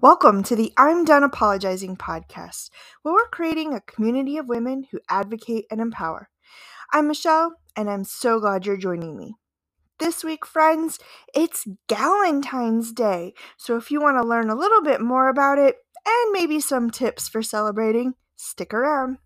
Welcome to the I'm Done Apologizing podcast, where we're creating a community of women who advocate and empower. I'm Michelle, and I'm so glad you're joining me. This week, friends, it's Galentine's Day, so if you want to learn a little bit more about it and maybe some tips for celebrating, stick around.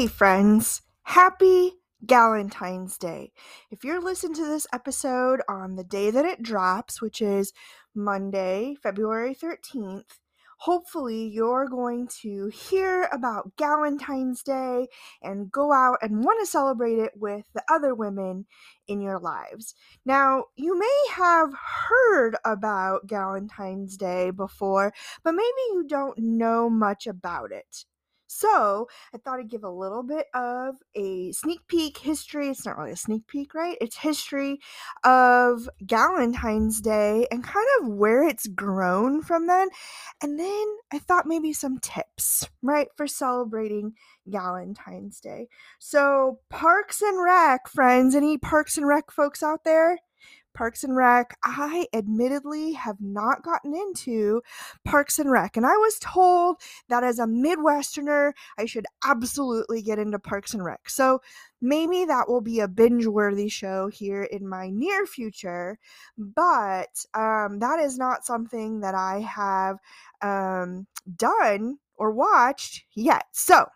Hey, friends, happy Galentine's Day. If you're listening to this episode on the day that it drops, which is Monday, February 13th, hopefully you're going to hear about Galentine's Day and go out and want to celebrate it with the other women in your lives. Now, you may have heard about Galentine's Day before, but maybe you don't know much about it. So I thought I'd give a little bit of a sneak peek history. It's not really a sneak peek, right? It's history of Valentine's Day and kind of where it's grown from then. And then I thought maybe some tips, right, for celebrating Valentine's Day. So Parks and Rec, friends, any Parks and Rec folks out there? Parks and Rec. I admittedly have not gotten into Parks and Rec, and I was told that as a Midwesterner, I should absolutely get into Parks and Rec. So maybe that will be a binge worthy show here in my near future, but um, that is not something that I have um, done or watched yet. So,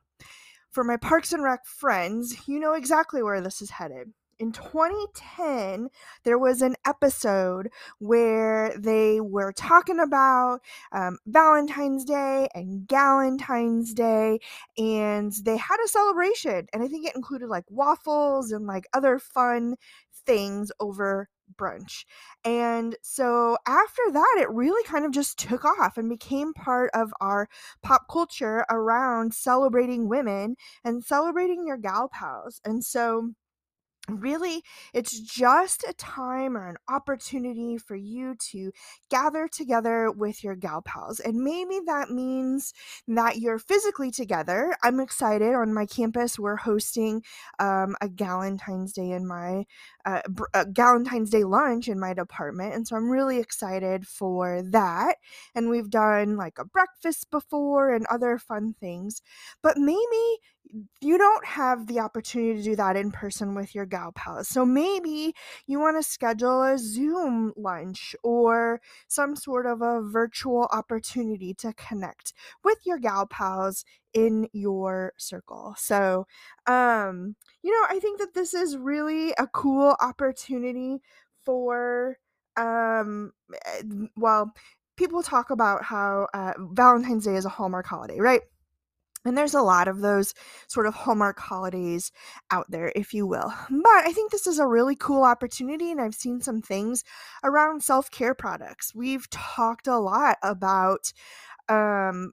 for my Parks and Rec friends, you know exactly where this is headed in 2010 there was an episode where they were talking about um, valentine's day and galentine's day and they had a celebration and i think it included like waffles and like other fun things over brunch. And so after that, it really kind of just took off and became part of our pop culture around celebrating women and celebrating your gal pals. And so really it's just a time or an opportunity for you to gather together with your gal pals and maybe that means that you're physically together. I'm excited. On my campus we're hosting um, a galentine's day in my uh, a galentine's day lunch in my department and so i'm really excited for that and we've done like a breakfast before and other fun things. But maybe you don't have the opportunity to do that in person with your gal pals. So maybe you want to schedule a Zoom lunch or some sort of a virtual opportunity to connect with your gal pals in your circle. So, um, you know, I think that this is really a cool opportunity for um eh, well, people talk about how uh, Valentine's Day is a Hallmark holiday, right? And there's a lot of those sort of Hallmark holidays out there, if you will. But I think this is a really cool opportunity, and I've seen some things around self care products. We've talked a lot about um,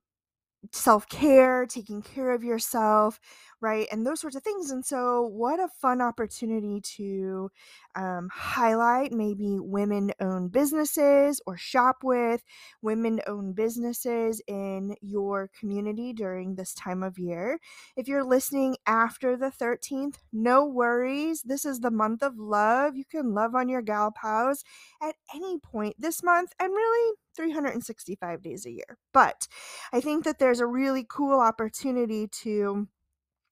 self care, taking care of yourself, right? And those sorts of things. And so, what a fun opportunity to um, highlight maybe women owned businesses or shop with women owned businesses in your community during this time of year. If you're listening after the 13th, no worries. This is the month of love. You can love on your gal pals at any point this month and really 365 days a year. But I think that there's a really cool opportunity to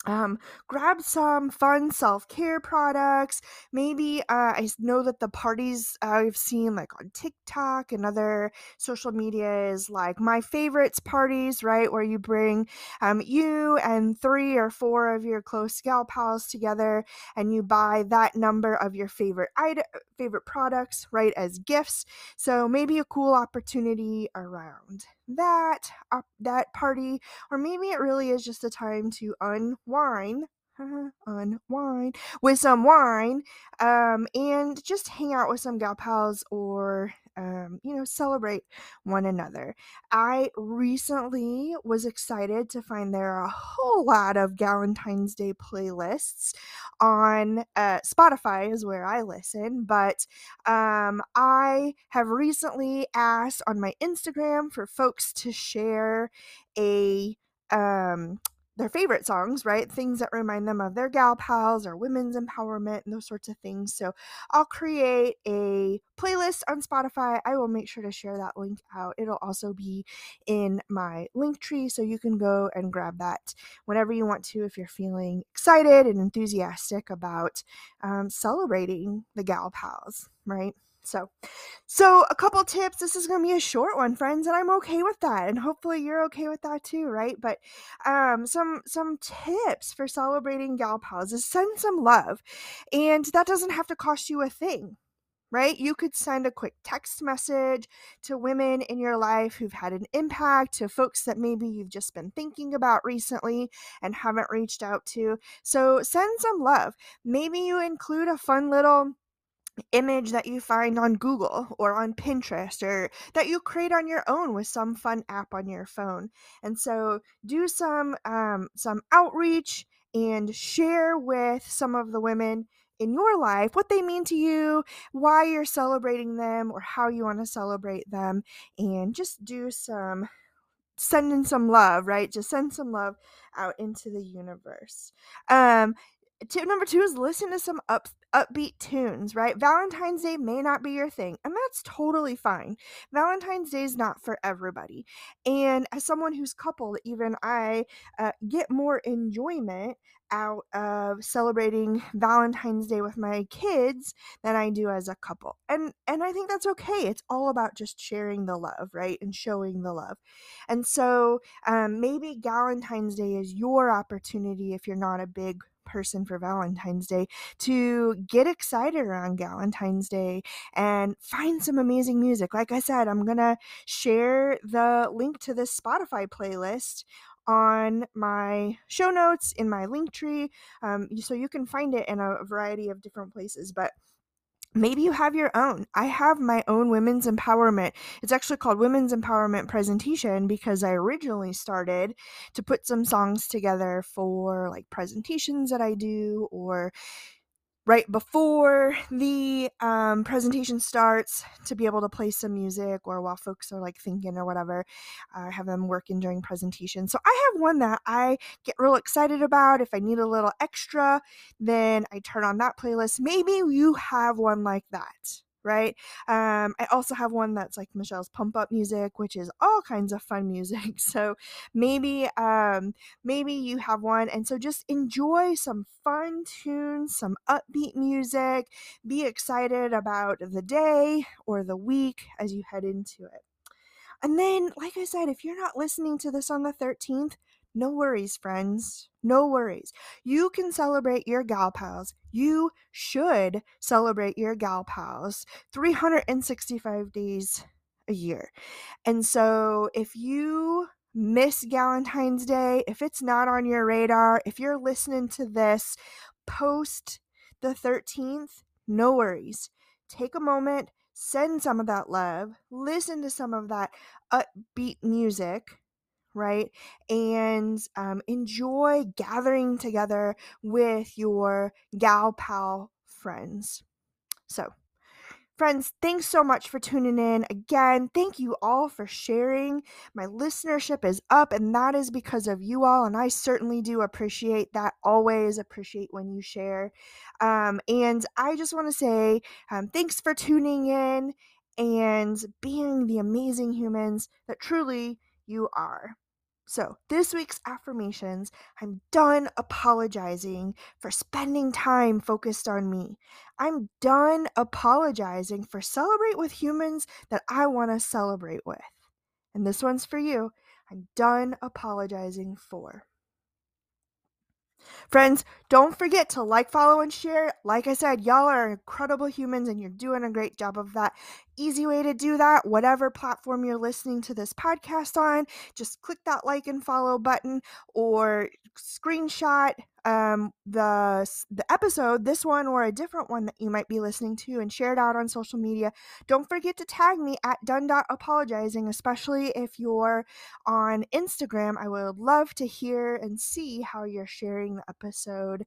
um, grab some fun self care products. Maybe uh, I know that the parties I've seen like on TikTok and other social media is like my favorites parties, right? Where you bring um, you and three or four of your close gal pals together and you buy that number of your favorite item, favorite products, right, as gifts. So maybe a cool opportunity around that uh, that party or maybe it really is just a time to unwind unwind with some wine um, and just hang out with some gal pals or um, you know, celebrate one another. I recently was excited to find there are a whole lot of Valentine's Day playlists on uh, Spotify, is where I listen, but um, I have recently asked on my Instagram for folks to share a um their favorite songs, right? Things that remind them of their gal pals or women's empowerment and those sorts of things. So I'll create a playlist on Spotify. I will make sure to share that link out. It'll also be in my link tree, so you can go and grab that whenever you want to if you're feeling excited and enthusiastic about um, celebrating the gal pals, right? So, so a couple tips. This is going to be a short one, friends, and I'm okay with that. And hopefully you're okay with that too, right? But um some some tips for celebrating gal pals is send some love. And that doesn't have to cost you a thing. Right? You could send a quick text message to women in your life who've had an impact, to folks that maybe you've just been thinking about recently and haven't reached out to. So send some love. Maybe you include a fun little image that you find on Google or on Pinterest or that you create on your own with some fun app on your phone. And so do some um, some outreach and share with some of the women in your life what they mean to you, why you're celebrating them or how you want to celebrate them and just do some sending some love, right? Just send some love out into the universe. Um tip number two is listen to some up upbeat tunes, right? Valentine's Day may not be your thing, and that's totally fine. Valentine's Day is not for everybody. And as someone who's coupled, even I uh, get more enjoyment out of celebrating Valentine's Day with my kids than I do as a couple. And and I think that's okay. It's all about just sharing the love, right? And showing the love. And so um, maybe Valentine's Day is your opportunity if you're not a big person for Valentine's Day to get excited around Valentine's Day and find some amazing music. Like I said, I'm going to share the link to this Spotify playlist on my show notes in my link tree um, so you can find it in a variety of different places but maybe you have your own. I have my own women's empowerment. It's actually called Women's Empowerment Presentation because I originally started to put some songs together for like presentations that I do or right before the um, presentation starts to be able to play some music or while folks are like thinking or whatever uh, have them working during presentation. So i have one that i get real excited about. If i need a little extra then i turn on that playlist. Maybe you have one like that right? Um, I also have one that's like Michelle's pump up music, which is all kinds of fun music. So maybe um, maybe you have one, and so just enjoy some fun tunes, some upbeat music. Be excited about the day or the week as you head into it. And then, like I said, if you're not listening to this on the 13th, no worries, friends. No worries. You can celebrate your gal pals. You should celebrate your gal pals 365 days a year. And so if you miss Valentine's Day, if it's not on your radar, if you're listening to this post the 13th, no worries. Take a moment, send some of that love, listen to some of that upbeat music right? And um, enjoy gathering together with your gal pal friends. So, Friends, thanks so much for tuning in. Again, thank you all for sharing. My listenership is up, and that is because of you all. And I certainly do appreciate that. Always appreciate when you share. Um, and I just want to say um, thanks for tuning in and being the amazing humans that truly you are. So, this week's affirmations I'm done apologizing for spending time focused on me. I'm done apologizing for celebrate with humans that I want to celebrate with. And this one's for you. I'm done apologizing for. Friends, don't forget to like, follow, and share. Like I said, y'all are incredible humans and you're doing a great job of that. Easy way to do that, whatever platform you're listening to this podcast on, just click that like and follow button or screenshot um, the the episode, this one or a different one that you might be listening to, and share it out on social media. Don't forget to tag me at done.apologizing, especially if you're on Instagram. I would love to hear and see how you're sharing the episode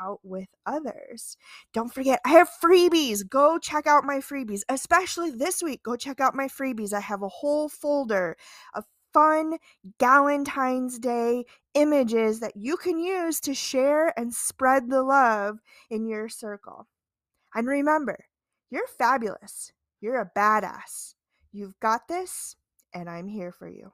out with others. Don't forget, I have freebies. Go check out my freebies, especially this week. Go check out my freebies. I have a whole folder of fun Galentine's Day images that you can use to share and spread the love in your circle. And remember, you're fabulous. You're a badass. You've got this, and I'm here for you.